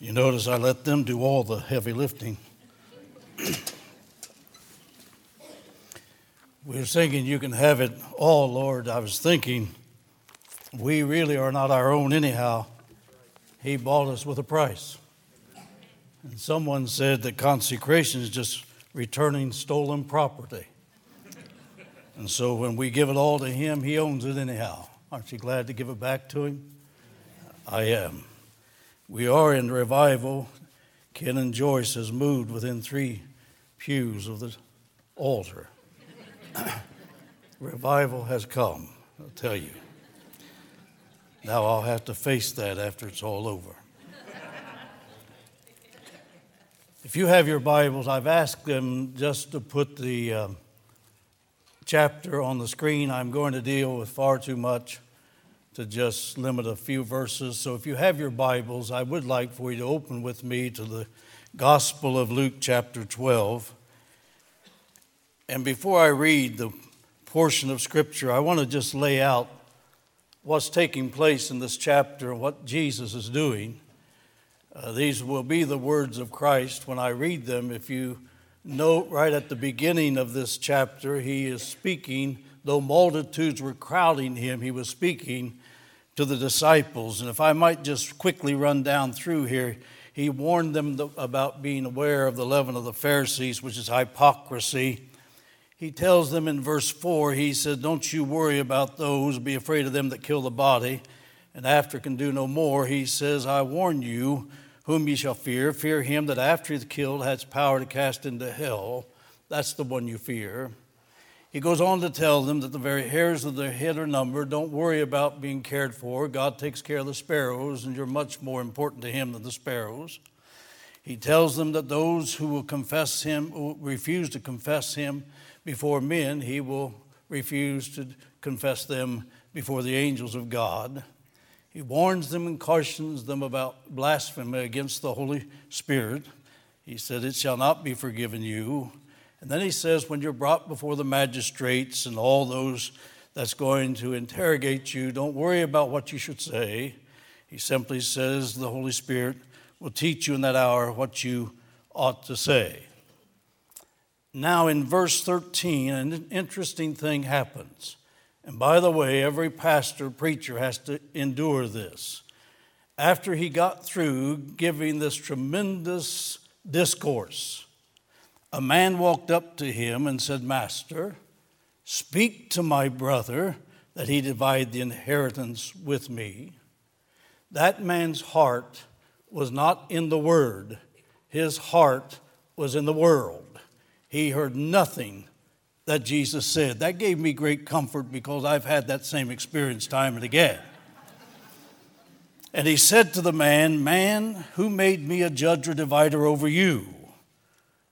You notice I let them do all the heavy lifting. we were thinking, You can have it all, Lord. I was thinking, we really are not our own anyhow. He bought us with a price. And someone said that consecration is just returning stolen property. And so when we give it all to Him, He owns it anyhow. Aren't you glad to give it back to Him? I am. We are in revival. Ken and Joyce has moved within three pews of the altar. revival has come, I'll tell you. Now I'll have to face that after it's all over. if you have your Bibles, I've asked them just to put the um, chapter on the screen. I'm going to deal with far too much to just limit a few verses. So if you have your Bibles, I would like for you to open with me to the Gospel of Luke, chapter 12. And before I read the portion of Scripture, I want to just lay out what's taking place in this chapter, and what Jesus is doing. Uh, these will be the words of Christ when I read them. If you note right at the beginning of this chapter, he is speaking, though multitudes were crowding him, he was speaking to the disciples. And if I might just quickly run down through here, he warned them about being aware of the leaven of the Pharisees, which is hypocrisy. He tells them in verse 4, he said, Don't you worry about those, be afraid of them that kill the body, and after can do no more. He says, I warn you, whom ye shall fear. Fear him that after he is killed has power to cast into hell. That's the one you fear. He goes on to tell them that the very hairs of their head are numbered. Don't worry about being cared for. God takes care of the sparrows, and you're much more important to him than the sparrows. He tells them that those who will confess him, will refuse to confess him, before men, he will refuse to confess them before the angels of God. He warns them and cautions them about blasphemy against the Holy Spirit. He said, It shall not be forgiven you. And then he says, When you're brought before the magistrates and all those that's going to interrogate you, don't worry about what you should say. He simply says, The Holy Spirit will teach you in that hour what you ought to say. Now, in verse 13, an interesting thing happens. And by the way, every pastor, preacher has to endure this. After he got through giving this tremendous discourse, a man walked up to him and said, Master, speak to my brother that he divide the inheritance with me. That man's heart was not in the word, his heart was in the world he heard nothing that Jesus said. That gave me great comfort because I've had that same experience time and again. And he said to the man, Man, who made me a judge or divider over you?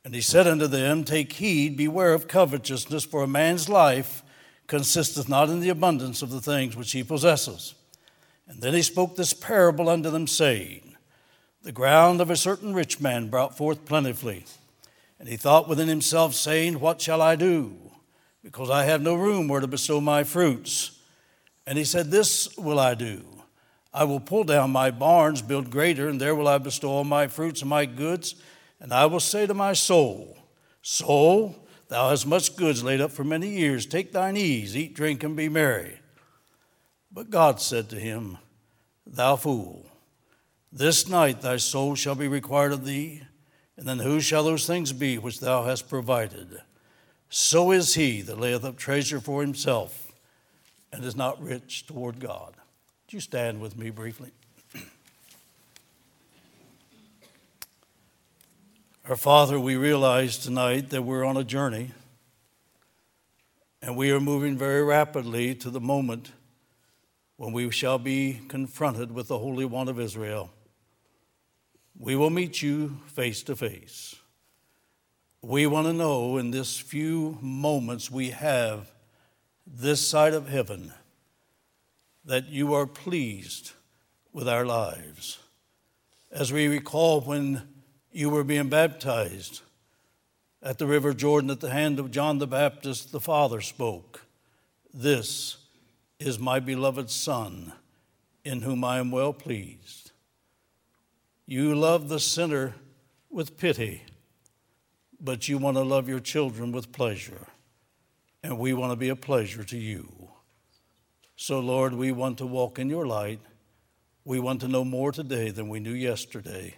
And he said unto them, Take heed, beware of covetousness, for a man's life consisteth not in the abundance of the things which he possesses. And then he spoke this parable unto them, saying, The ground of a certain rich man brought forth plentifully. And he thought within himself, saying, What shall I do? Because I have no room where to bestow my fruits. And he said, This will I do. I will pull down my barns, build greater, and there will I bestow all my fruits and my goods. And I will say to my soul, Soul, thou hast much goods laid up for many years. Take thine ease, eat, drink, and be merry. But God said to him, Thou fool, this night thy soul shall be required of thee and then whose shall those things be which thou hast provided? So is he that layeth up treasure for himself and is not rich toward God. Would you stand with me briefly? Our Father, we realize tonight that we're on a journey and we are moving very rapidly to the moment when we shall be confronted with the Holy One of Israel. We will meet you face to face. We want to know in this few moments we have this side of heaven that you are pleased with our lives. As we recall when you were being baptized at the River Jordan at the hand of John the Baptist, the Father spoke, This is my beloved Son, in whom I am well pleased. You love the sinner with pity, but you want to love your children with pleasure. And we want to be a pleasure to you. So, Lord, we want to walk in your light. We want to know more today than we knew yesterday.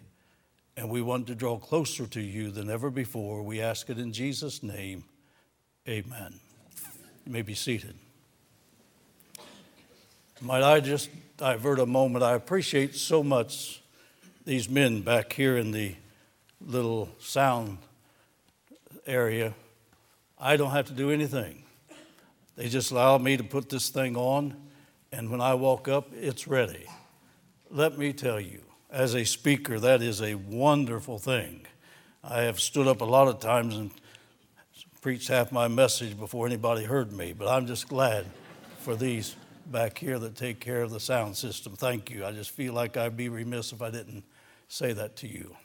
And we want to draw closer to you than ever before. We ask it in Jesus' name. Amen. You may be seated. Might I just divert a moment? I appreciate so much these men back here in the little sound area. I don't have to do anything. They just allow me to put this thing on, and when I walk up, it's ready. Let me tell you, as a speaker, that is a wonderful thing. I have stood up a lot of times and preached half my message before anybody heard me, but I'm just glad for these back here that take care of the sound system. Thank you. I just feel like I'd be remiss if I didn't say that to you.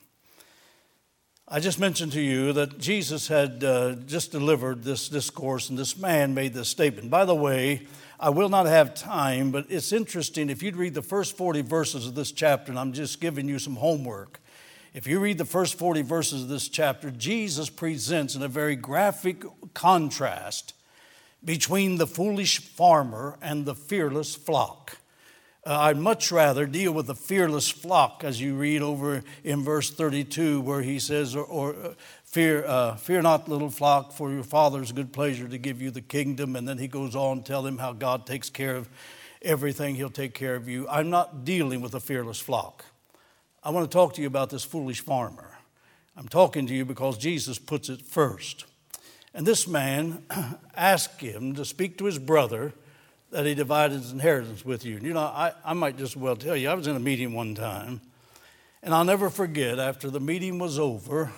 I just mentioned to you that Jesus had uh, just delivered this discourse, and this man made this statement. By the way, I will not have time, but it's interesting. If you'd read the first 40 verses of this chapter, and I'm just giving you some homework. If you read the first 40 verses of this chapter, Jesus presents in a very graphic contrast between the foolish farmer and the fearless flock. Uh, I'd much rather deal with the fearless flock, as you read over in verse 32, where he says, or, or uh, fear, uh, fear not, little flock, for your father's good pleasure to give you the kingdom. And then he goes on, tell him how God takes care of everything, he'll take care of you. I'm not dealing with a fearless flock. I want to talk to you about this foolish farmer. I'm talking to you because Jesus puts it first. And this man asked him to speak to his brother that he divided his inheritance with you. You know, I, I might just well tell you, I was in a meeting one time, and I'll never forget, after the meeting was over,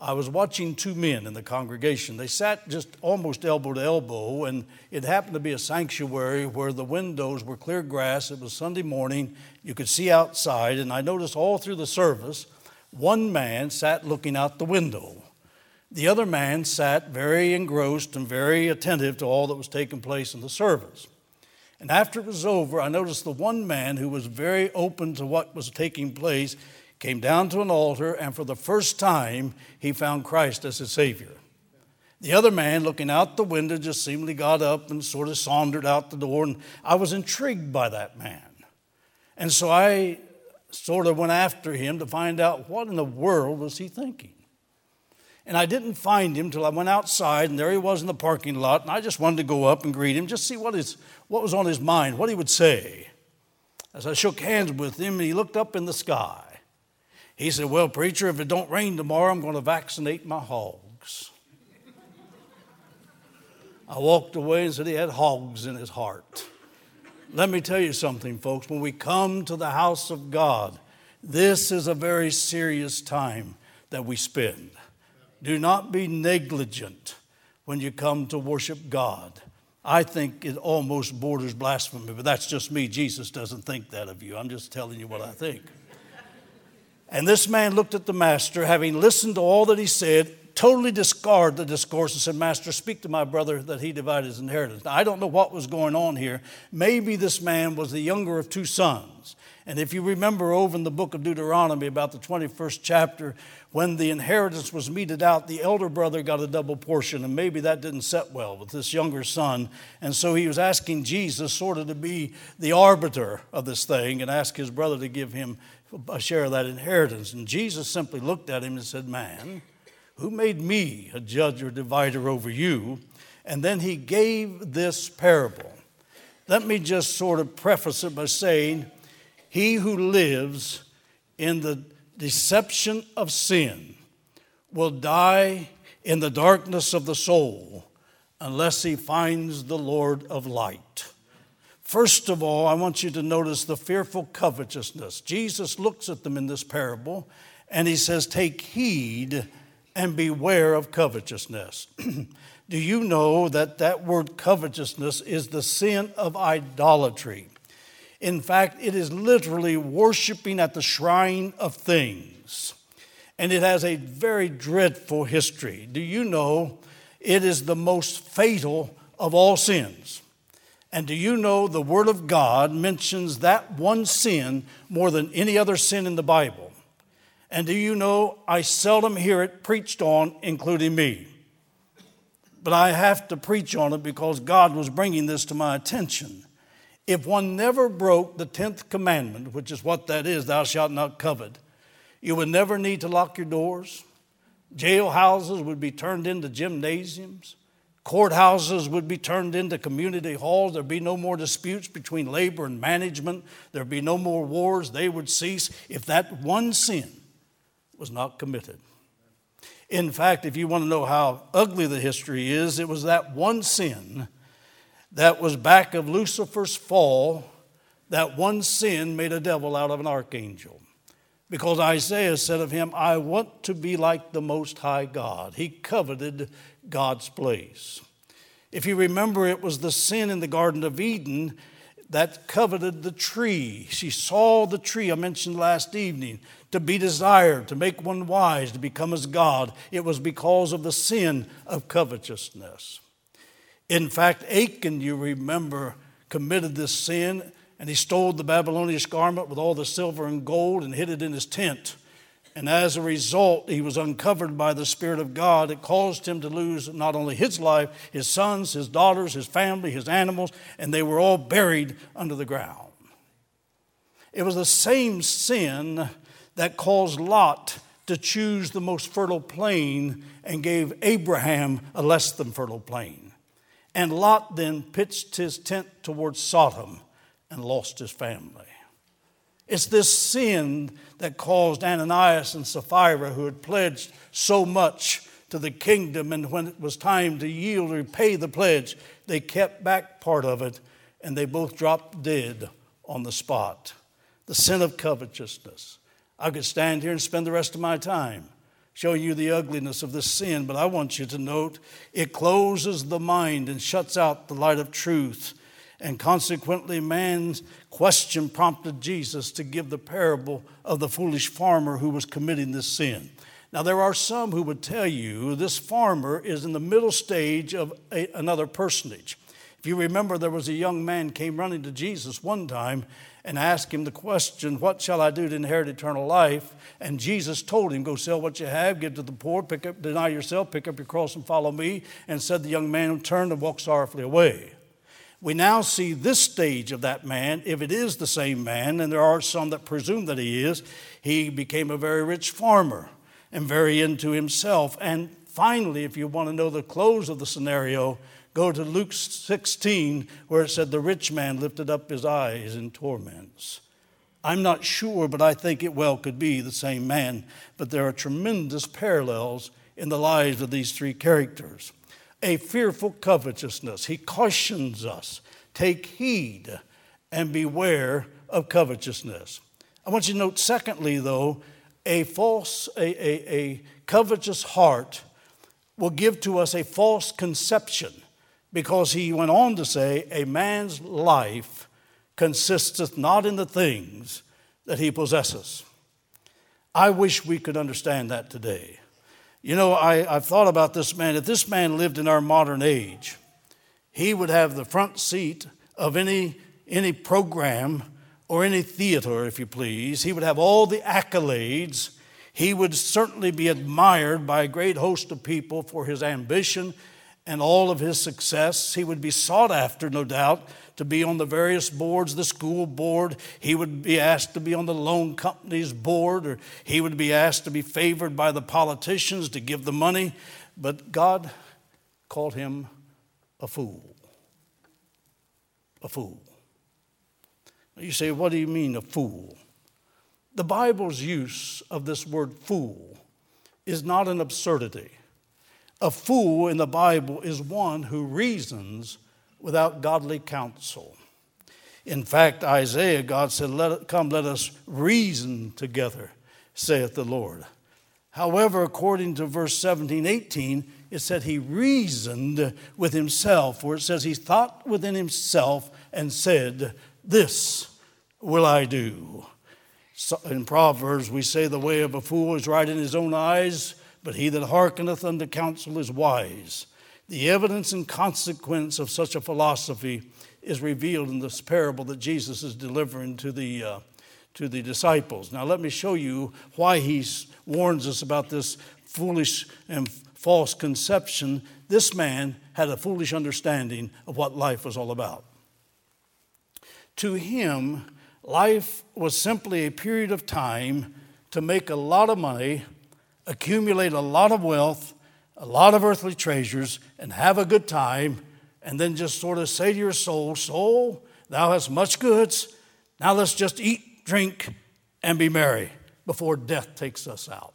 I was watching two men in the congregation. They sat just almost elbow to elbow, and it happened to be a sanctuary where the windows were clear grass. It was Sunday morning. You could see outside, and I noticed all through the service, one man sat looking out the window. The other man sat very engrossed and very attentive to all that was taking place in the service. And after it was over, I noticed the one man who was very open to what was taking place came down to an altar, and for the first time, he found Christ as his Savior. The other man, looking out the window, just seemingly got up and sort of sauntered out the door, and I was intrigued by that man. And so I sort of went after him to find out what in the world was he thinking. And I didn't find him till I went outside, and there he was in the parking lot. And I just wanted to go up and greet him, just see what, his, what was on his mind, what he would say. As I shook hands with him, he looked up in the sky. He said, Well, preacher, if it don't rain tomorrow, I'm going to vaccinate my hogs. I walked away and said he had hogs in his heart. Let me tell you something, folks. When we come to the house of God, this is a very serious time that we spend. Do not be negligent when you come to worship God. I think it almost borders blasphemy, but that's just me. Jesus doesn't think that of you. I'm just telling you what I think. And this man looked at the master, having listened to all that he said, totally discard the discourse and said, Master, speak to my brother that he divide his inheritance. Now, I don't know what was going on here. Maybe this man was the younger of two sons. And if you remember over in the book of Deuteronomy, about the 21st chapter, when the inheritance was meted out, the elder brother got a double portion, and maybe that didn't set well with this younger son. And so he was asking Jesus sort of to be the arbiter of this thing and ask his brother to give him a share of that inheritance. And Jesus simply looked at him and said, Man, who made me a judge or divider over you? And then he gave this parable. Let me just sort of preface it by saying, He who lives in the deception of sin will die in the darkness of the soul unless he finds the Lord of light. First of all, I want you to notice the fearful covetousness. Jesus looks at them in this parable and he says, Take heed and beware of covetousness. Do you know that that word covetousness is the sin of idolatry? In fact, it is literally worshiping at the shrine of things. And it has a very dreadful history. Do you know it is the most fatal of all sins? And do you know the Word of God mentions that one sin more than any other sin in the Bible? And do you know, I seldom hear it preached on, including me. But I have to preach on it because God was bringing this to my attention. If one never broke the 10th commandment, which is what that is, thou shalt not covet, you would never need to lock your doors. Jail houses would be turned into gymnasiums. Courthouses would be turned into community halls. There'd be no more disputes between labor and management. There'd be no more wars. They would cease if that one sin was not committed. In fact, if you want to know how ugly the history is, it was that one sin that was back of Lucifer's fall. That one sin made a devil out of an archangel. Because Isaiah said of him, I want to be like the Most High God. He coveted God's place. If you remember, it was the sin in the Garden of Eden that coveted the tree. She saw the tree I mentioned last evening to be desired, to make one wise, to become as God. It was because of the sin of covetousness. In fact, Achan, you remember, committed this sin and he stole the Babylonian garment with all the silver and gold and hid it in his tent. And as a result, he was uncovered by the Spirit of God. It caused him to lose not only his life, his sons, his daughters, his family, his animals, and they were all buried under the ground. It was the same sin that caused Lot to choose the most fertile plain and gave Abraham a less than fertile plain. And Lot then pitched his tent towards Sodom and lost his family. It's this sin that caused Ananias and Sapphira, who had pledged so much to the kingdom, and when it was time to yield or pay the pledge, they kept back part of it, and they both dropped dead on the spot. The sin of covetousness. I could stand here and spend the rest of my time showing you the ugliness of this sin, but I want you to note it closes the mind and shuts out the light of truth and consequently, man's question prompted Jesus to give the parable of the foolish farmer who was committing this sin. Now, there are some who would tell you this farmer is in the middle stage of a, another personage. If you remember, there was a young man came running to Jesus one time and asked him the question, What shall I do to inherit eternal life? And Jesus told him, Go sell what you have, give to the poor, pick up, deny yourself, pick up your cross and follow me. And said the young man turned and walked sorrowfully away we now see this stage of that man. If it is the same man, and there are some that presume that he is, he became a very rich farmer and very into himself. And finally, if you want to know the close of the scenario, go to Luke 16, where it said, The rich man lifted up his eyes in torments. I'm not sure, but I think it well could be the same man. But there are tremendous parallels in the lives of these three characters a fearful covetousness. He cautions us take heed and beware of covetousness. I want you to note, secondly, though, a false, a, a, a covetous heart will give to us a false conception because he went on to say, A man's life consisteth not in the things that he possesses. I wish we could understand that today. You know, I, I've thought about this man. If this man lived in our modern age, he would have the front seat of any, any program or any theater, if you please. He would have all the accolades. He would certainly be admired by a great host of people for his ambition and all of his success. He would be sought after, no doubt, to be on the various boards, the school board. He would be asked to be on the loan company's board, or he would be asked to be favored by the politicians to give the money. But God called him a fool. A fool. You say, what do you mean, a fool? The Bible's use of this word fool is not an absurdity. A fool in the Bible is one who reasons without godly counsel. In fact, Isaiah, God said, let Come, let us reason together, saith the Lord. However, according to verse 17, 18, it said he reasoned with himself, where it says he thought within himself and said, This will I do. So in Proverbs, we say, The way of a fool is right in his own eyes, but he that hearkeneth unto counsel is wise. The evidence and consequence of such a philosophy is revealed in this parable that Jesus is delivering to the, uh, to the disciples. Now, let me show you why he warns us about this foolish and false conception. This man had a foolish understanding of what life was all about. To him, life was simply a period of time to make a lot of money, accumulate a lot of wealth, a lot of earthly treasures, and have a good time, and then just sort of say to your soul, Soul, thou hast much goods. Now let's just eat, drink, and be merry before death takes us out.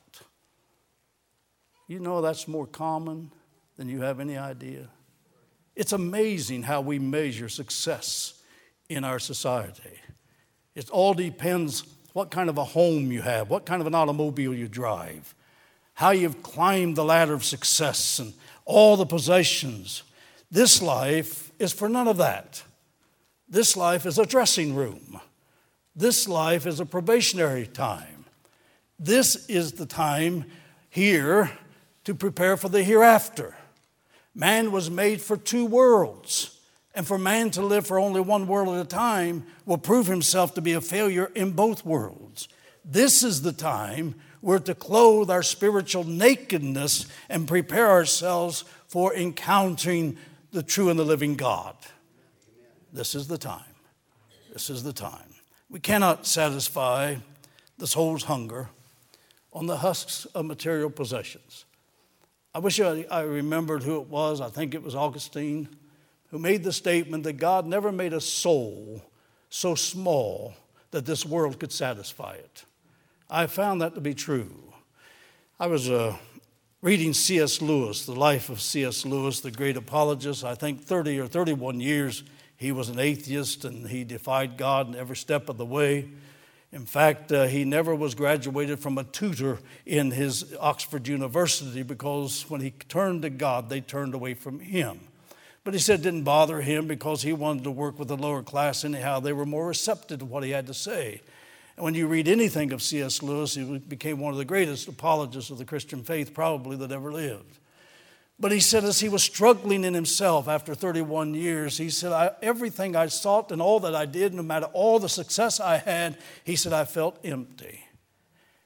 You know that's more common than you have any idea. It's amazing how we measure success in our society. It all depends what kind of a home you have, what kind of an automobile you drive, how you've climbed the ladder of success, and all the possessions. This life is for none of that. This life is a dressing room. This life is a probationary time. This is the time here to prepare for the hereafter. Man was made for two worlds. And for man to live for only one world at a time will prove himself to be a failure in both worlds. This is the time we're to clothe our spiritual nakedness and prepare ourselves for encountering the true and the living God. This is the time. This is the time. We cannot satisfy the soul's hunger on the husks of material possessions. I wish I, I remembered who it was. I think it was Augustine who made the statement that God never made a soul so small that this world could satisfy it. I found that to be true. I was uh, reading C.S. Lewis, the life of C.S. Lewis, the great apologist. I think 30 or 31 years he was an atheist and he defied God in every step of the way. In fact, uh, he never was graduated from a tutor in his Oxford University because when he turned to God, they turned away from him. But he said it didn't bother him because he wanted to work with the lower class anyhow. They were more receptive to what he had to say. And when you read anything of C.S. Lewis, he became one of the greatest apologists of the Christian faith probably that ever lived. But he said, as he was struggling in himself after 31 years, he said, I, Everything I sought and all that I did, no matter all the success I had, he said, I felt empty.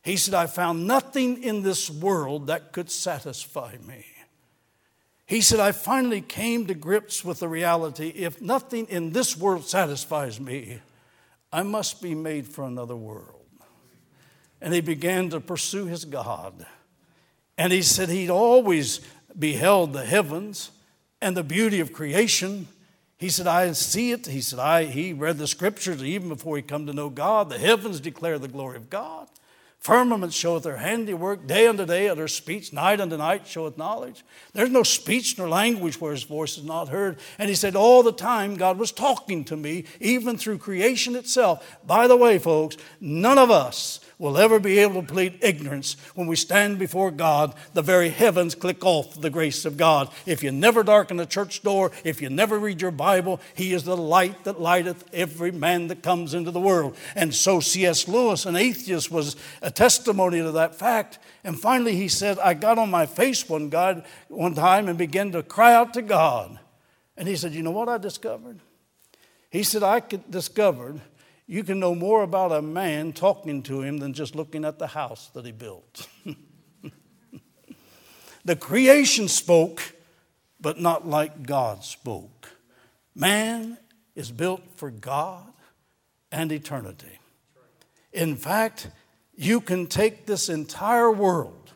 He said, I found nothing in this world that could satisfy me. He said, I finally came to grips with the reality if nothing in this world satisfies me, I must be made for another world. And he began to pursue his God. And he said he'd always beheld the heavens and the beauty of creation. He said, I see it. He said, I, he read the scriptures even before he come to know God. The heavens declare the glory of God. Firmament showeth their handiwork, day unto day and their speech, night unto night showeth knowledge. There's no speech nor language where his voice is not heard. And he said, All the time God was talking to me, even through creation itself. By the way, folks, none of us will ever be able to plead ignorance when we stand before God. The very heavens click off the grace of God. If you never darken a church door, if you never read your Bible, He is the light that lighteth every man that comes into the world. And so C.S. Lewis, an atheist, was a testimony to that fact. And finally, he said, I got on my face one, God, one time and began to cry out to God. And he said, You know what I discovered? He said, I discovered you can know more about a man talking to him than just looking at the house that he built. the creation spoke, but not like God spoke. Man is built for God and eternity. In fact, you can take this entire world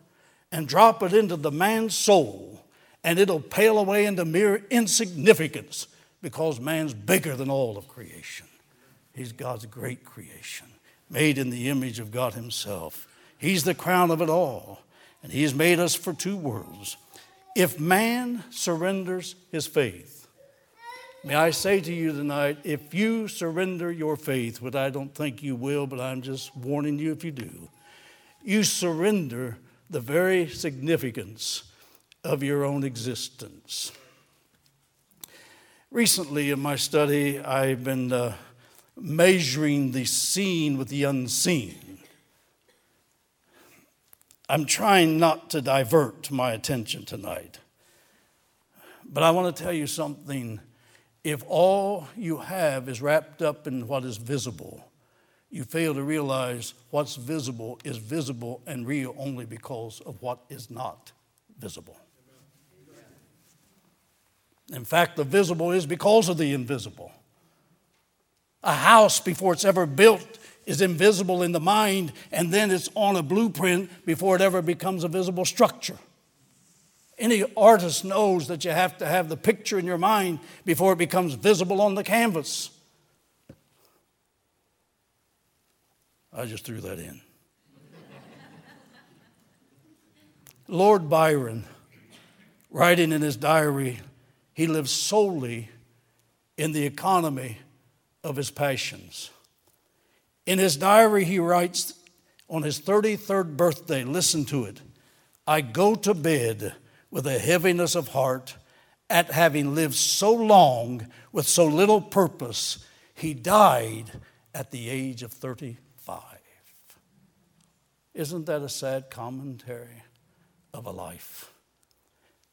and drop it into the man's soul, and it'll pale away into mere insignificance because man's bigger than all of creation. He's God's great creation, made in the image of God Himself. He's the crown of it all, and He's made us for two worlds. If man surrenders his faith, may I say to you tonight, if you surrender your faith, which I don't think you will, but I'm just warning you if you do, you surrender the very significance of your own existence. Recently, in my study, I've been uh, measuring the seen with the unseen. I'm trying not to divert my attention tonight. But I want to tell you something. If all you have is wrapped up in what is visible, you fail to realize what's visible is visible and real only because of what is not visible. In fact, the visible is because of the invisible. A house, before it's ever built, is invisible in the mind, and then it's on a blueprint before it ever becomes a visible structure. Any artist knows that you have to have the picture in your mind before it becomes visible on the canvas. I just threw that in. Lord Byron, writing in his diary, he lived solely in the economy of his passions. In his diary, he writes on his 33rd birthday, listen to it I go to bed with a heaviness of heart at having lived so long with so little purpose. He died at the age of 35. Isn't that a sad commentary of a life?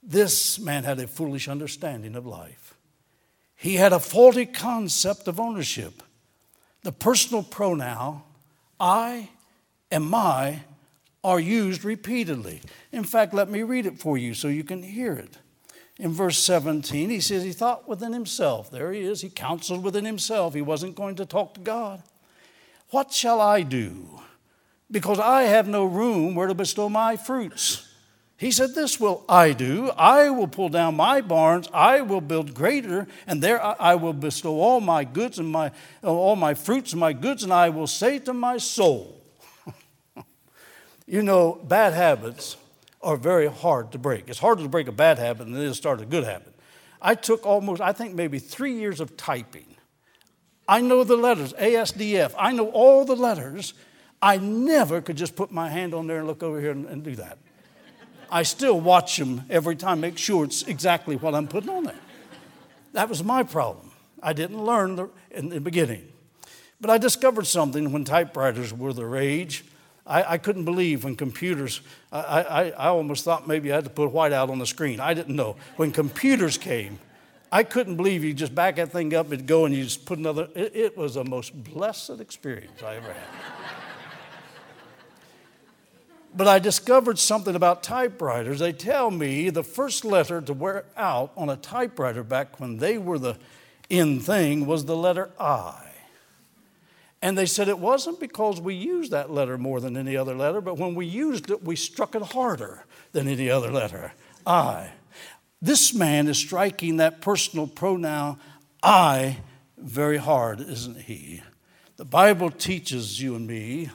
This man had a foolish understanding of life. He had a faulty concept of ownership. The personal pronoun, I and my, are used repeatedly. In fact, let me read it for you so you can hear it. In verse 17, he says he thought within himself. There he is. He counseled within himself. He wasn't going to talk to God. What shall I do? Because I have no room where to bestow my fruits. He said, This will I do. I will pull down my barns. I will build greater, and there I will bestow all my goods and my, all my fruits and my goods, and I will say to my soul, you know, bad habits are very hard to break. It's harder to break a bad habit than it is to start a good habit. I took almost, I think maybe three years of typing. I know the letters, ASDF. I know all the letters. I never could just put my hand on there and look over here and, and do that. I still watch them every time, make sure it's exactly what I'm putting on there. That was my problem. I didn't learn the, in the beginning. But I discovered something when typewriters were the rage. I, I couldn't believe when computers, I, I, I almost thought maybe I had to put white out on the screen. I didn't know. When computers came, I couldn't believe you just back that thing up, and go, and you just put another. It, it was the most blessed experience I ever had. But I discovered something about typewriters. They tell me the first letter to wear out on a typewriter back when they were the in thing was the letter I. And they said it wasn't because we used that letter more than any other letter, but when we used it, we struck it harder than any other letter. I. This man is striking that personal pronoun I very hard, isn't he? The Bible teaches you and me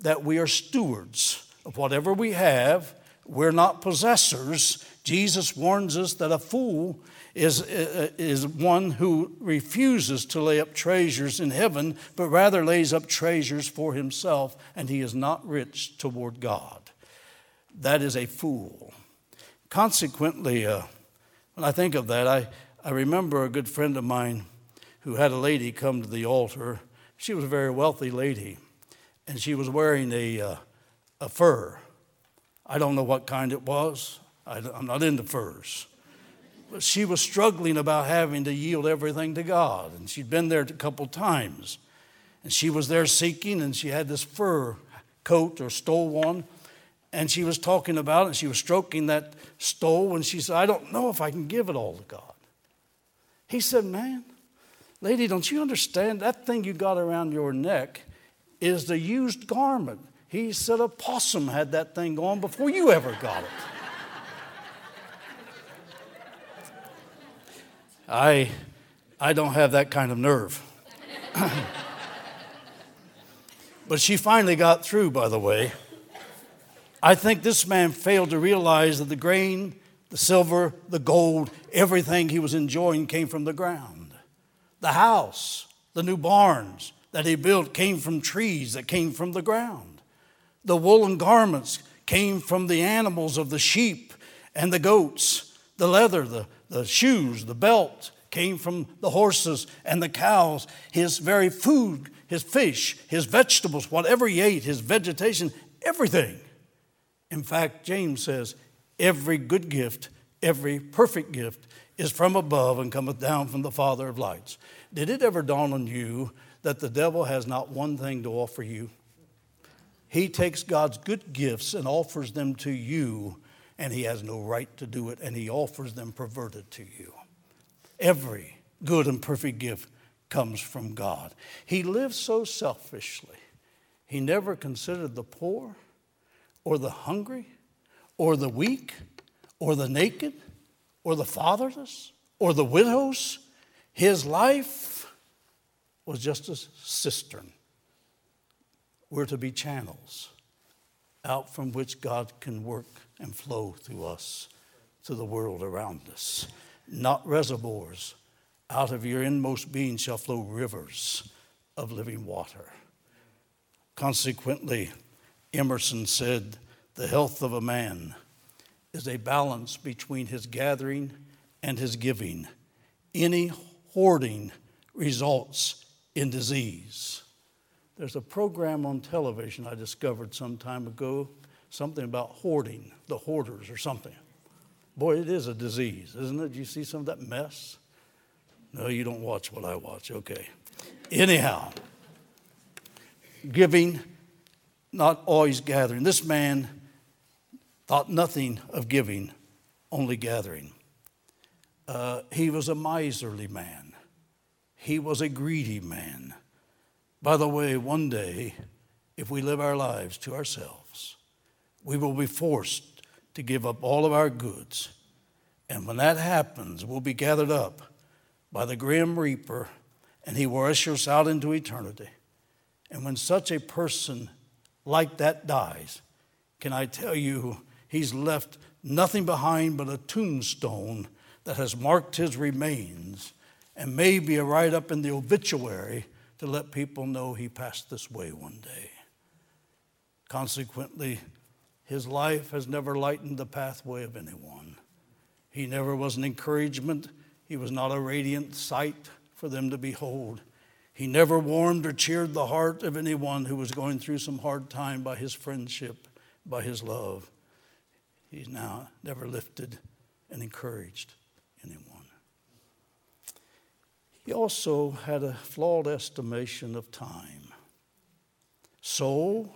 that we are stewards of whatever we have. We're not possessors. Jesus warns us that a fool is, uh, is one who refuses to lay up treasures in heaven, but rather lays up treasures for himself, and he is not rich toward God. That is a fool. Consequently, uh, when I think of that, I, I remember a good friend of mine who had a lady come to the altar. She was a very wealthy lady, and she was wearing a, uh, a fur. I don't know what kind it was. I, I'm not into furs But she was struggling about having to yield everything to God. And she'd been there a couple times. And she was there seeking, and she had this fur coat or stole one, And she was talking about it, and she was stroking that stole, and she said, I don't know if I can give it all to God. He said, Man, lady, don't you understand? That thing you got around your neck is the used garment. He said, A possum had that thing on before you ever got it. I, I don't have that kind of nerve. but she finally got through, by the way. I think this man failed to realize that the grain, the silver, the gold, everything he was enjoying came from the ground. The house, the new barns that he built came from trees that came from the ground. The woolen garments came from the animals of the sheep and the goats. The leather, the, the shoes, the belt came from the horses and the cows. His very food, his fish, his vegetables, whatever he ate, his vegetation, everything. In fact, James says, every good gift, every perfect gift is from above and cometh down from the Father of lights. Did it ever dawn on you that the devil has not one thing to offer you. He takes God's good gifts and offers them to you, and he has no right to do it, and he offers them perverted to you. Every good and perfect gift comes from God. He lived so selfishly. He never considered the poor or the hungry or the weak or the naked or the fatherless or the widows. His life was just a cistern. We're to be channels out from which God can work and flow through us to the world around us, not reservoirs. Out of your inmost being shall flow rivers of living water. Consequently, Emerson said, The health of a man is a balance between his gathering and his giving. Any hoarding results in disease. There's a program on television I discovered some time ago, something about hoarding, the hoarders or something. Boy, it is a disease, isn't it? You see some of that mess? No, you don't watch what I watch. Okay. Anyhow, giving, not always gathering. This man thought nothing of giving, only gathering. Uh, he was a miserly man, he was a greedy man. By the way, one day, if we live our lives to ourselves, we will be forced to give up all of our goods. And when that happens, we'll be gathered up by the grim reaper, and he will usher us out into eternity. And when such a person like that dies, can I tell you, he's left nothing behind but a tombstone that has marked his remains and maybe a write up in the obituary to let people know he passed this way one day. Consequently, his life has never lightened the pathway of anyone. He never was an encouragement. He was not a radiant sight for them to behold. He never warmed or cheered the heart of anyone who was going through some hard time by his friendship, by his love. He's now never lifted and encouraged anyone. He also had a flawed estimation of time. So,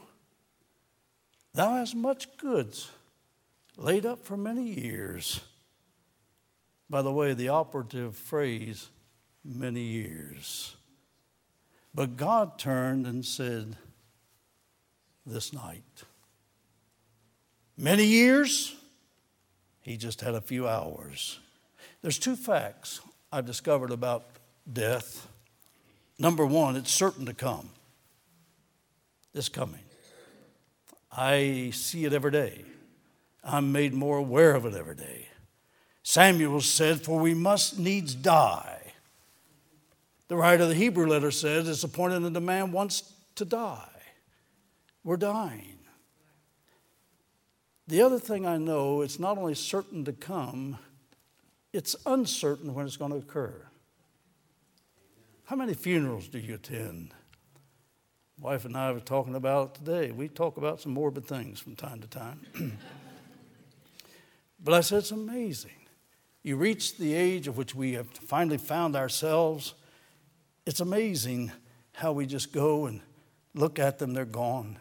thou hast much goods laid up for many years. By the way, the operative phrase, many years. But God turned and said, This night. Many years? He just had a few hours. There's two facts I've discovered about death. Number one, it's certain to come. It's coming. I see it every day. I'm made more aware of it every day. Samuel said, For we must needs die the writer of the Hebrew letter says it's appointed a man wants to die. We're dying. The other thing I know, it's not only certain to come, it's uncertain when it's going to occur. How many funerals do you attend? Wife and I were talking about it today. We talk about some morbid things from time to time. but I said, it's amazing. You reach the age of which we have finally found ourselves it's amazing how we just go and look at them, they're gone.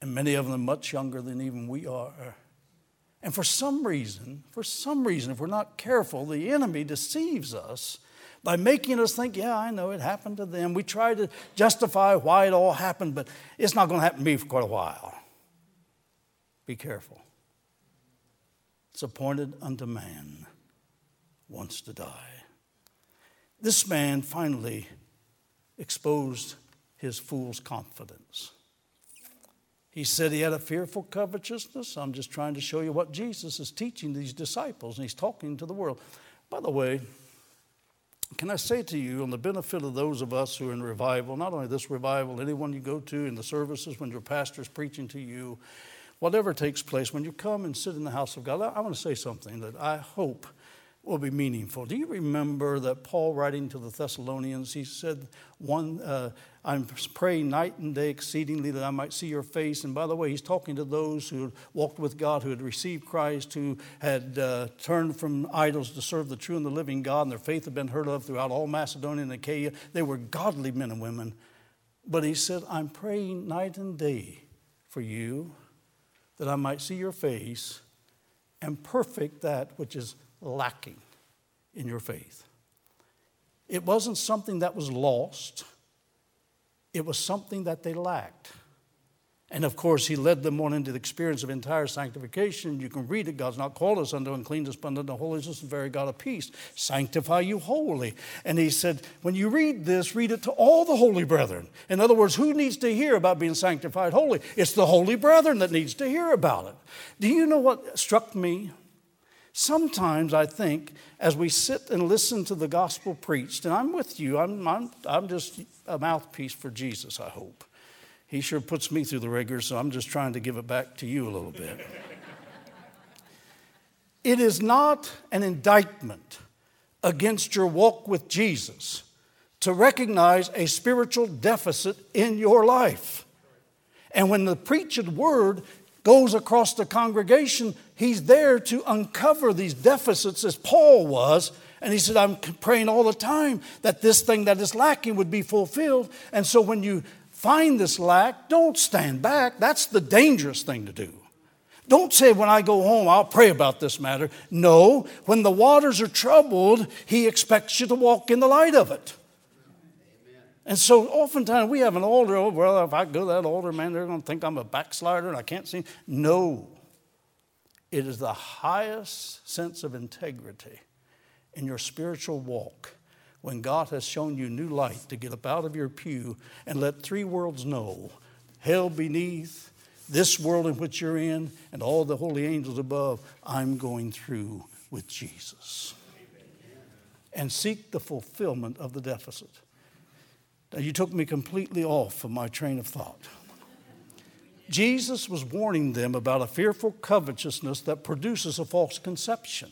And many of them much younger than even we are. And for some reason, for some reason, if we're not careful, the enemy deceives us by making us think, yeah, I know it happened to them. We try to justify why it all happened, but it's not going to happen to me for quite a while. Be careful. It's appointed unto man once to die. This man finally exposed his fool's confidence. He said he had a fearful covetousness. I'm just trying to show you what Jesus is teaching these disciples, and he's talking to the world. By the way, can I say to you, on the benefit of those of us who are in revival, not only this revival, anyone you go to in the services, when your pastor is preaching to you, whatever takes place, when you come and sit in the house of God, I, I want to say something that I hope will be meaningful. Do you remember that Paul, writing to the Thessalonians, he said, "One, uh, I'm praying night and day exceedingly that I might see your face." And by the way, he's talking to those who walked with God, who had received Christ, who had uh, turned from idols to serve the true and the living God, and their faith had been heard of throughout all Macedonia and Achaia. They were godly men and women. But he said, "I'm praying night and day for you, that I might see your face." And perfect that which is lacking in your faith. It wasn't something that was lost, it was something that they lacked. And of course, he led them on into the experience of entire sanctification. You can read it. God's not called us unto uncleanness, but unto holiness, the very God of peace. Sanctify you wholly. And he said, when you read this, read it to all the holy brethren. In other words, who needs to hear about being sanctified holy? It's the holy brethren that needs to hear about it. Do you know what struck me? Sometimes I think as we sit and listen to the gospel preached, and I'm with you, I'm, I'm, I'm just a mouthpiece for Jesus, I hope. He sure puts me through the rigor, so I'm just trying to give it back to you a little bit. it is not an indictment against your walk with Jesus to recognize a spiritual deficit in your life. And when the preached word goes across the congregation, he's there to uncover these deficits as Paul was. And he said, I'm praying all the time that this thing that is lacking would be fulfilled. And so when you find this lack, don't stand back. That's the dangerous thing to do. Don't say, when I go home, I'll pray about this matter. No, when the waters are troubled, he expects you to walk in the light of it. And so oftentimes we have an altar, oh, well, if I go to that altar, man, they're going to think I'm a backslider and I can't see. No. It is the highest sense of integrity in your spiritual walk when God has shown you new light to get up out of your pew and let three worlds know hell beneath, this world in which you're in, and all the holy angels above, I'm going through with Jesus. And seek the fulfillment of the deficit. Now, you took me completely off of my train of thought. Jesus was warning them about a fearful covetousness that produces a false conception.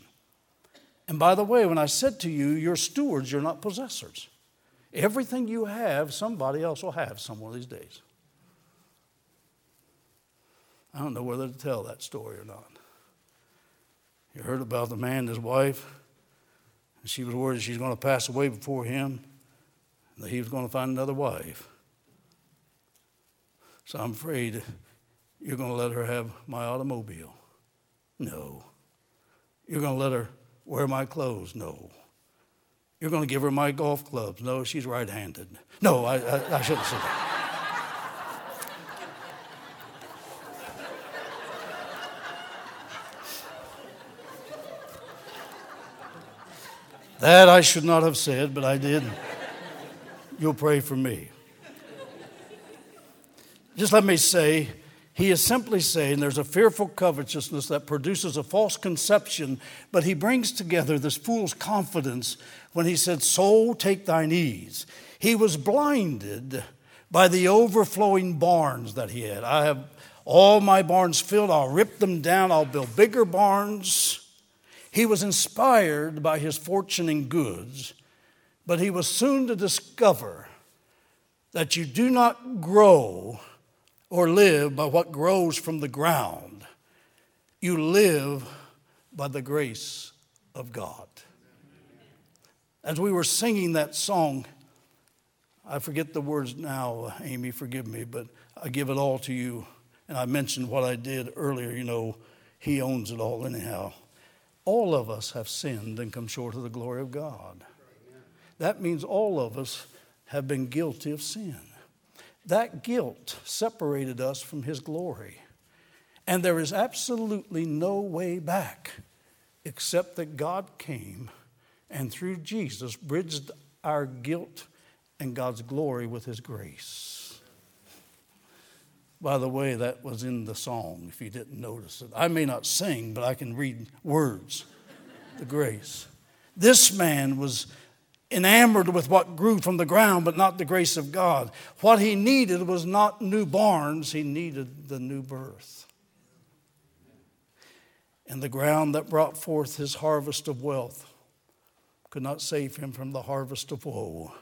And by the way, when I said to you, you're stewards, you're not possessors. Everything you have, somebody else will have some of these days. I don't know whether to tell that story or not. You heard about the man and his wife, and she was worried she's going to pass away before him and that he was going to find another wife. So I'm afraid you're going to let her have my automobile. No. You're going to let her wear my clothes. No. You're going to give her my golf clubs. No, she's right handed. No, I, I, I shouldn't say that. That I should not have said, but I did you'll pray for me. Just let me say, he is simply saying there's a fearful covetousness that produces a false conception, but he brings together this fool's confidence when he said, Soul, take thine ease. He was blinded by the overflowing barns that he had. I have all my barns filled, I'll rip them down, I'll build bigger barns. He was inspired by his fortune and goods, but he was soon to discover that you do not grow or live by what grows from the ground. You live by the grace of God. As we were singing that song, I forget the words now, Amy, forgive me, but I give it all to you. And I mentioned what I did earlier, you know, He owns it all, anyhow. All of us have sinned and come short of the glory of God that means all of us have been guilty of sin. That guilt separated us from His glory. And there is absolutely no way back except that God came and through Jesus bridged our guilt and God's glory with His grace. By the way, that was in the song, if you didn't notice it. I may not sing, but I can read words. the grace. This man was enamored with what grew from the ground, but not the grace of God. What he needed was not new barns, he needed the new birth. And the ground that brought forth his harvest of wealth could not save him from the harvest of woe.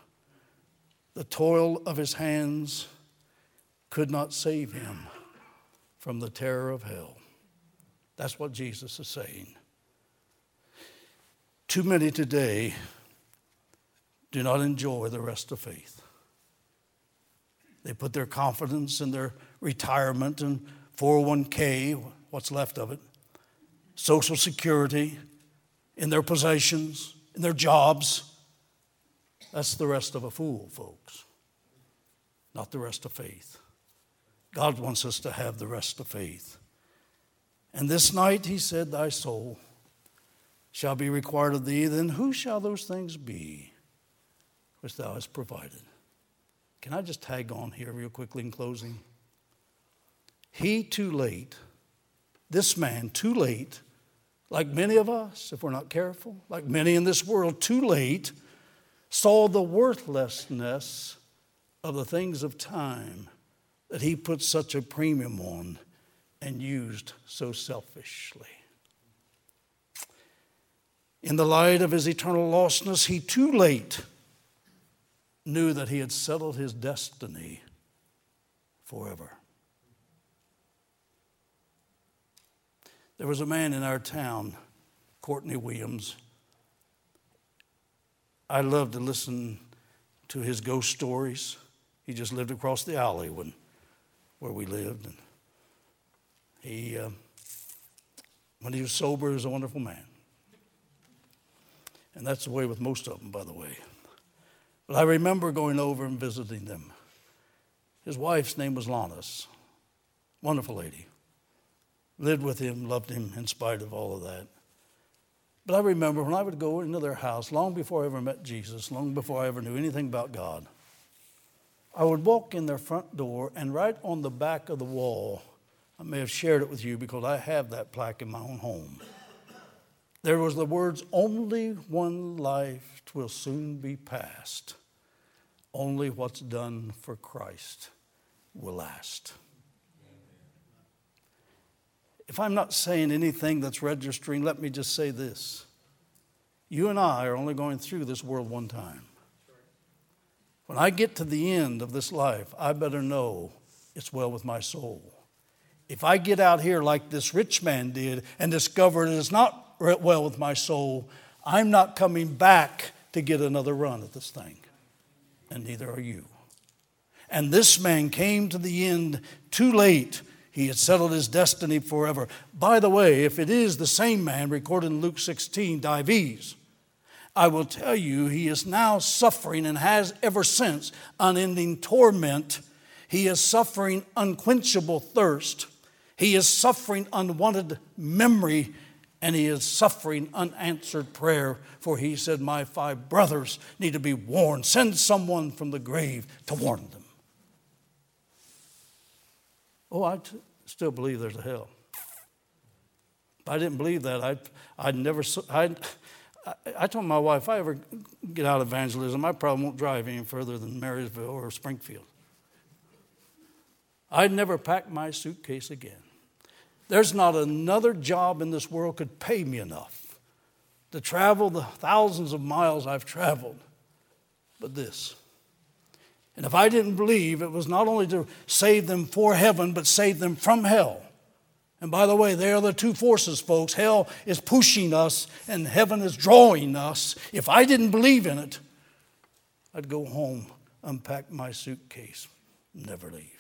The toil of his hands could not save him from the terror of hell. That's what Jesus is saying. Too many today do not enjoy the rest of faith. They put their confidence in their retirement and 401k, what's left of it, Social Security, in their possessions, in their jobs. That's the rest of a fool, folks, not the rest of faith. God wants us to have the rest of faith. And this night he said, Thy soul shall be required of thee, then who shall those things be which thou hast provided? Can I just tag on here real quickly in closing? He too late, this man too late, like many of us, if we're not careful, like many in this world, too late, saw the worthlessness of the things of time that he put such a premium on and used so selfishly. In the light of his eternal lostness, he too late knew that he had settled his destiny forever. There was a man in our town, Courtney Williams. I loved to listen to his ghost stories. He just lived across the alley when, where we lived. And he, uh, when he was sober, he was a wonderful man. And that's the way with most of them, by the way. But I remember going over and visiting them. His wife's name was Lannis, wonderful lady lived with him, loved him in spite of all of that. But I remember when I would go into their house, long before I ever met Jesus, long before I ever knew anything about God, I would walk in their front door, and right on the back of the wall, I may have shared it with you because I have that plaque in my own home. There was the words, Only one life will soon be past. Only what's done for Christ will last if I'm not saying anything that's registering, let me just say this. You and I are only going through this world one time. When I get to the end of this life, I better know it's well with my soul. If I get out here like this rich man did and discover it is not well with my soul, I'm not coming back to get another run at this thing. And neither are you. And this man came to the end too late he had settled his destiny forever. By the way, if it is the same man recorded in Luke 16, Dives, I will tell you he is now suffering and has ever since unending torment. He is suffering unquenchable thirst. He is suffering unwanted memory and he is suffering unanswered prayer. For he said, My five brothers need to be warned. Send someone from the grave to warn them. Oh, I, t- still believe there's a hell. If I didn't believe that, I'd, I'd never, I'd, I told my wife, if I ever get out of evangelism, I probably won't drive any further than Marysville or Springfield. I'd never pack my suitcase again. There's not another job in this world could pay me enough to travel the thousands of miles I've traveled, but this. And if I didn't believe, it was not only to save them for heaven, but save them from hell. And by the way, they are the two forces, folks. Hell is pushing us, and heaven is drawing us. If I didn't believe in it, I'd go home, unpack my suitcase, never leave.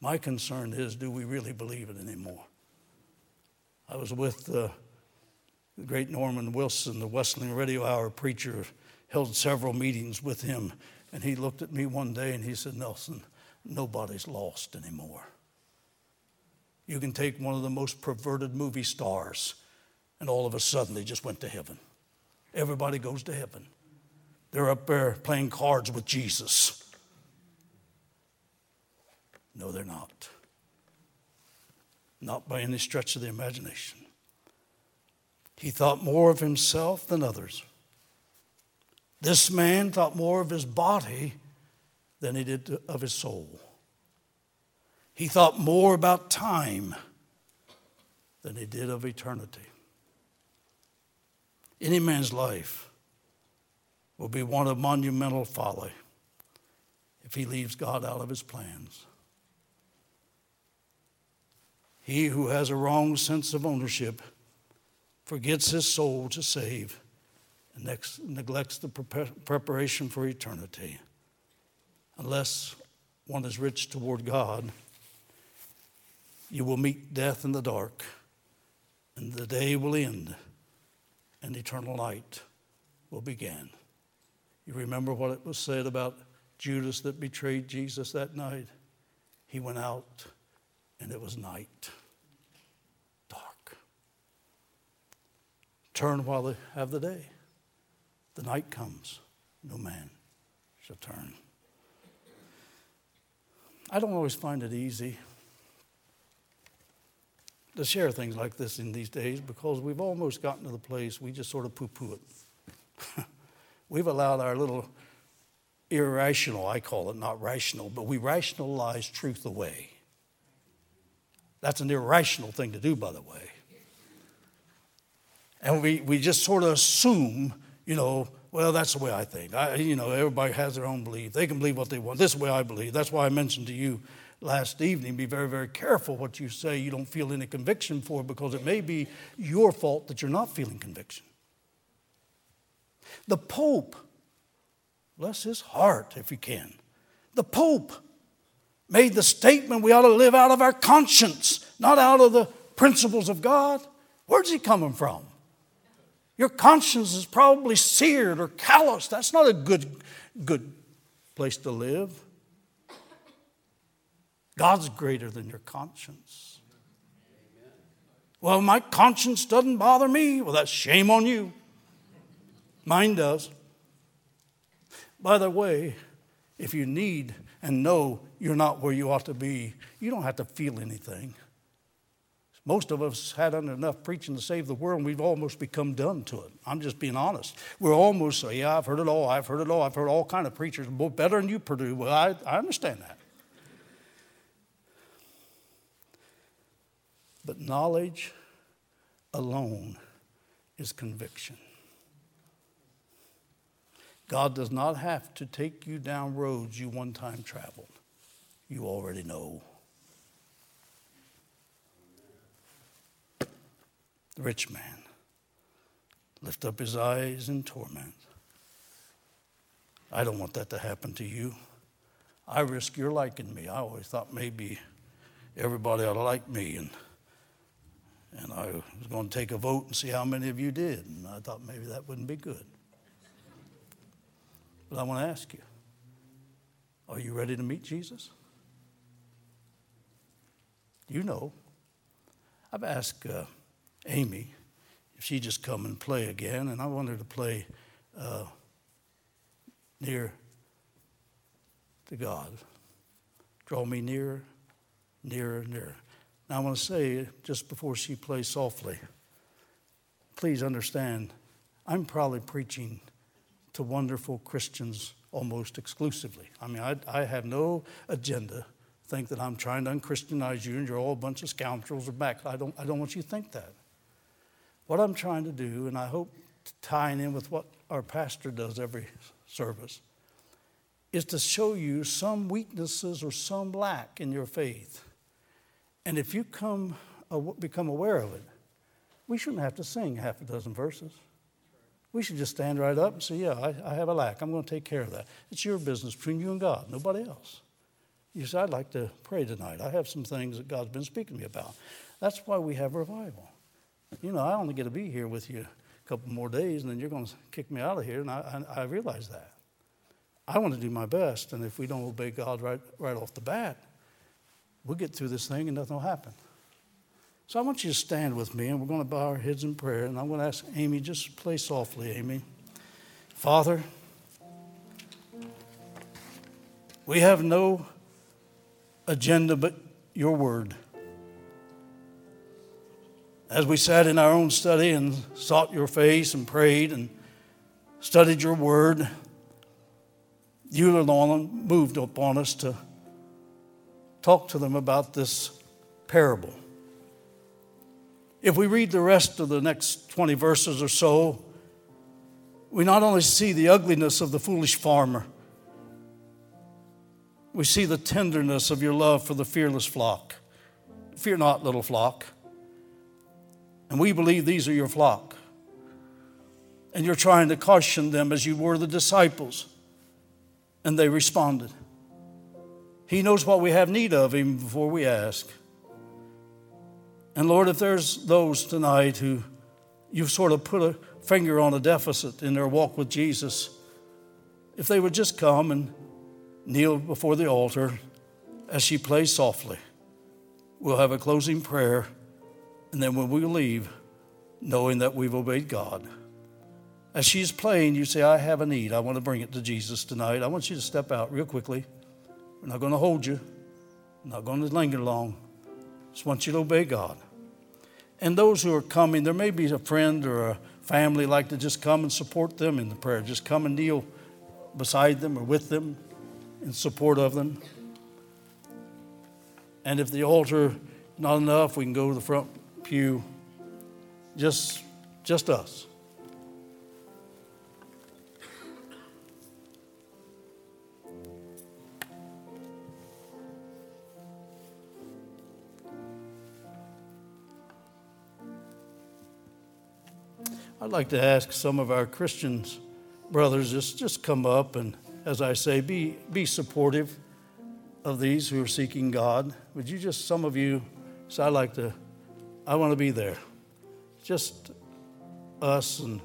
My concern is do we really believe it anymore? I was with uh, the great Norman Wilson, the Wesleyan Radio Hour preacher held several meetings with him. And he looked at me one day and he said, Nelson, nobody's lost anymore. You can take one of the most perverted movie stars, and all of a sudden they just went to heaven. Everybody goes to heaven. They're up there playing cards with Jesus. No, they're not. Not by any stretch of the imagination. He thought more of himself than others. This man thought more of his body than he did of his soul. He thought more about time than he did of eternity. Any man's life will be one of monumental folly if he leaves God out of his plans. He who has a wrong sense of ownership forgets his soul to save and neglects the preparation for eternity. Unless one is rich toward God, you will meet death in the dark, and the day will end, and eternal night will begin. You remember what it was said about Judas that betrayed Jesus that night? He went out, and it was night. Dark. Turn while they have the day. The night comes, no man shall turn. I don't always find it easy to share things like this in these days because we've almost gotten to the place we just sort of poo poo it. we've allowed our little irrational, I call it not rational, but we rationalize truth away. That's an irrational thing to do, by the way. And we, we just sort of assume, you know, well, that's the way I think. I, you know, everybody has their own belief. They can believe what they want. This is the way I believe. That's why I mentioned to you last evening be very, very careful what you say you don't feel any conviction for because it may be your fault that you're not feeling conviction. The Pope, bless his heart if he can, the Pope made the statement we ought to live out of our conscience, not out of the principles of God. Where's he coming from? Your conscience is probably seared or calloused. That's not a good, good place to live. God's greater than your conscience. Well, my conscience doesn't bother me. Well, that's shame on you. Mine does. By the way, if you need and know you're not where you ought to be, you don't have to feel anything. Most of us had enough preaching to save the world, and we've almost become done to it. I'm just being honest. We're almost, so, yeah, I've heard it all. I've heard it all. I've heard all kind of preachers, better than you, Purdue. Well, I, I understand that. But knowledge alone is conviction. God does not have to take you down roads you one time traveled. You already know. the rich man lift up his eyes in torment. I don't want that to happen to you. I risk your liking me. I always thought maybe everybody ought to like me, and and I was going to take a vote and see how many of you did, and I thought maybe that wouldn't be good. But I want to ask you: Are you ready to meet Jesus? You know, I've asked. Uh, Amy if she'd just come and play again, and I want her to play uh, near to God. Draw me nearer, nearer, nearer. Now I want to say just before she plays softly, please understand, I'm probably preaching to wonderful Christians almost exclusively. I mean, I, I have no agenda. Think that I'm trying to unchristianize you and you're all a bunch of scoundrels or back. I don't, I don't want you to think that. What I'm trying to do, and I hope tying in with what our pastor does every service, is to show you some weaknesses or some lack in your faith. And if you come, become aware of it, we shouldn't have to sing half a dozen verses. We should just stand right up and say, Yeah, I, I have a lack. I'm going to take care of that. It's your business between you and God, nobody else. You say, I'd like to pray tonight. I have some things that God's been speaking to me about. That's why we have revival you know, I only get to be here with you a couple more days, and then you're going to kick me out of here. And I, I, I realize that. I want to do my best, and if we don't obey God right, right off the bat, we'll get through this thing and nothing will happen. So I want you to stand with me, and we're going to bow our heads in prayer. And I'm going to ask Amy, just play softly, Amy. Father, we have no agenda but your word as we sat in our own study and sought your face and prayed and studied your word, you alone moved upon us to talk to them about this parable. If we read the rest of the next 20 verses or so, we not only see the ugliness of the foolish farmer, we see the tenderness of your love for the fearless flock. Fear not, little flock. And we believe these are your flock. And you're trying to caution them as you were the disciples. And they responded. He knows what we have need of even before we ask. And Lord, if there's those tonight who you've sort of put a finger on a deficit in their walk with Jesus, if they would just come and kneel before the altar as she plays softly, we'll have a closing prayer, and then when we leave, knowing that we've obeyed God. As she's playing, you say, I have a need. I want to bring it to Jesus tonight. I want you to step out real quickly. We're not going to hold you, not going to linger long. Just want you to obey God. And those who are coming, there may be a friend or a family like to just come and support them in the prayer. Just come and kneel beside them or with them in support of them. And if the altar not enough, we can go to the front pew. Just, just us. I'd like to ask some of our Christians brothers just, just come up and, as I say, be, be supportive of these who are seeking God. Would you just, some of you, so I like to, I want to be there. Just us and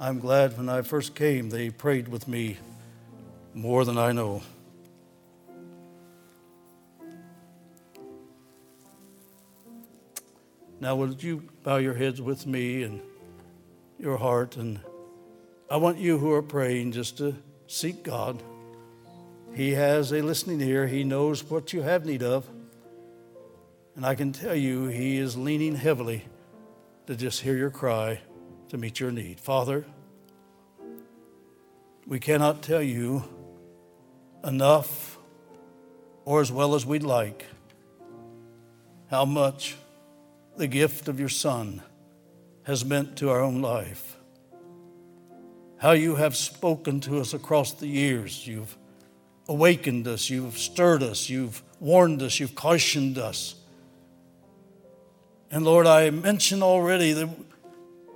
I'm glad when I first came, they prayed with me more than I know. Now, would you bow your heads with me and your heart? And I want you who are praying just to seek God. He has a listening ear, He knows what you have need of. And I can tell you, He is leaning heavily to just hear your cry to meet your need. Father, we cannot tell you enough or as well as we'd like how much the gift of your Son has meant to our own life. How you have spoken to us across the years. You've awakened us, you've stirred us, you've warned us, you've cautioned us. And Lord, I mentioned already that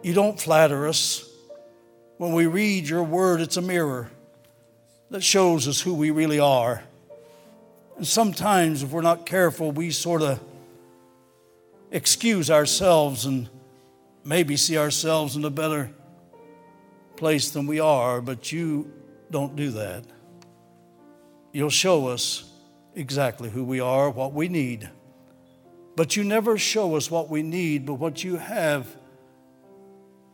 you don't flatter us. When we read your word, it's a mirror that shows us who we really are. And sometimes, if we're not careful, we sort of excuse ourselves and maybe see ourselves in a better place than we are, but you don't do that. You'll show us exactly who we are, what we need. But you never show us what we need, but what you have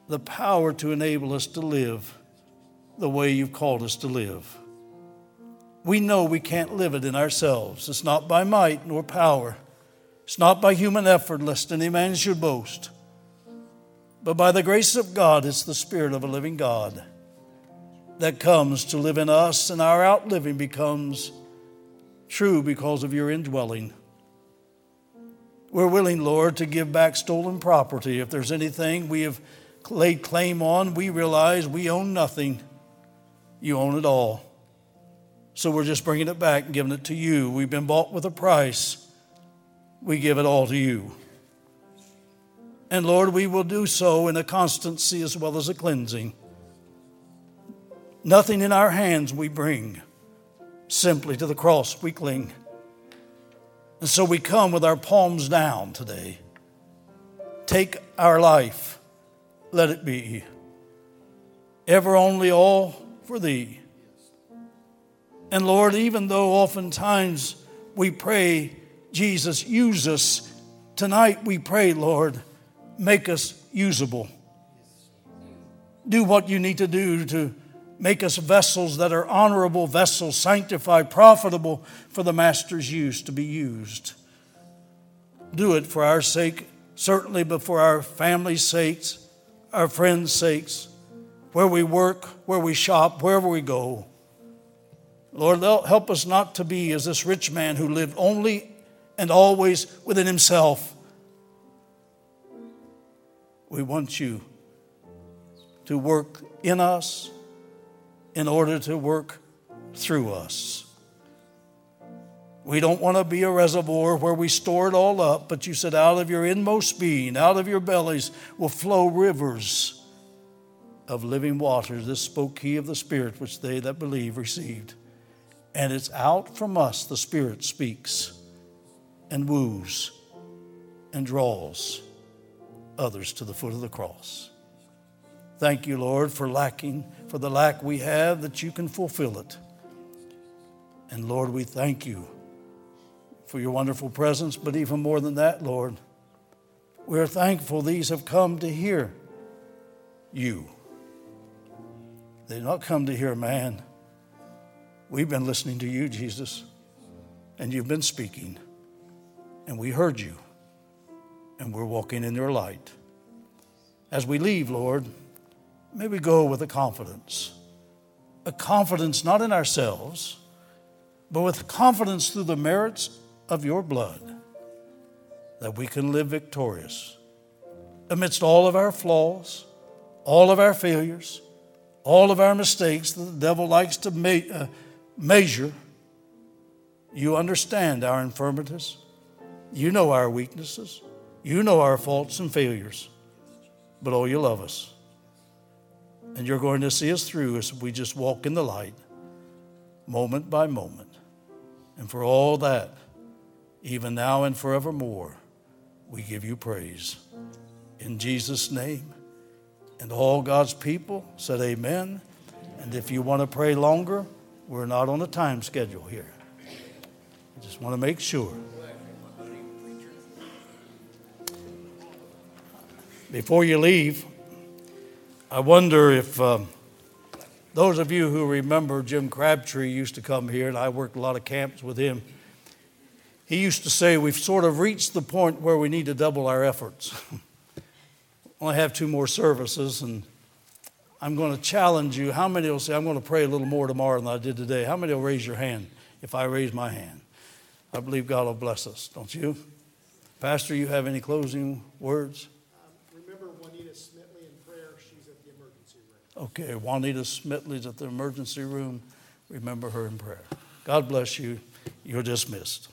the power to enable us to live the way you've called us to live. We know we can't live it in ourselves. It's not by might nor power, it's not by human effort, lest any man should boast. But by the grace of God, it's the Spirit of a living God that comes to live in us, and our outliving becomes true because of your indwelling. We're willing, Lord, to give back stolen property. If there's anything we have laid claim on, we realize we own nothing. You own it all. So we're just bringing it back and giving it to you. We've been bought with a price we give it all to you. And Lord, we will do so in a constancy as well as a cleansing. Nothing in our hands we bring, simply to the cross we cling. And so we come with our palms down today. Take our life, let it be ever only all for Thee. And Lord, even though oftentimes we pray Jesus, use us. Tonight we pray, Lord, make us usable. Do what you need to do to make us vessels that are honorable vessels, sanctified, profitable for the Master's use to be used. Do it for our sake, certainly, but for our family's sakes, our friends' sakes, where we work, where we shop, wherever we go. Lord, help us not to be as this rich man who lived only and always within himself. We want you to work in us in order to work through us. We don't want to be a reservoir where we store it all up, but you said, out of your inmost being, out of your bellies will flow rivers of living waters. This spoke he of the Spirit, which they that believe received. And it's out from us the Spirit speaks and woos and draws others to the foot of the cross. Thank you, Lord, for lacking, for the lack we have, that you can fulfill it. And Lord, we thank you for your wonderful presence, but even more than that, Lord, we're thankful these have come to hear you. They've not come to hear man. We've been listening to you, Jesus, and you've been speaking, and we heard you, and we're walking in your light. As we leave, Lord, may we go with a confidence, a confidence not in ourselves, but with confidence through the merits of your blood that we can live victorious amidst all of our flaws, all of our failures, all of our mistakes that the devil likes to uh, measure. You understand our infirmities. You know our weaknesses. You know our faults and failures. But oh, you love us. And you're going to see us through as we just walk in the light, moment by moment. And for all that, even now and forevermore, we give you praise. In Jesus' name. And all God's people said, Amen. And if you want to pray longer, we're not on a time schedule here. I just want to make sure. Before you leave, I wonder if um, those of you who remember Jim Crabtree used to come here, and I worked a lot of camps with him he used to say, We've sort of reached the point where we need to double our efforts. Only have two more services, and I'm going to challenge you. How many will say, I'm going to pray a little more tomorrow than I did today? How many will raise your hand if I raise my hand? I believe God will bless us, don't you? Pastor, you have any closing words? Um, remember Juanita Smitley in prayer. She's at the emergency room. Okay, Juanita Smitley's at the emergency room. Remember her in prayer. God bless you. You're dismissed.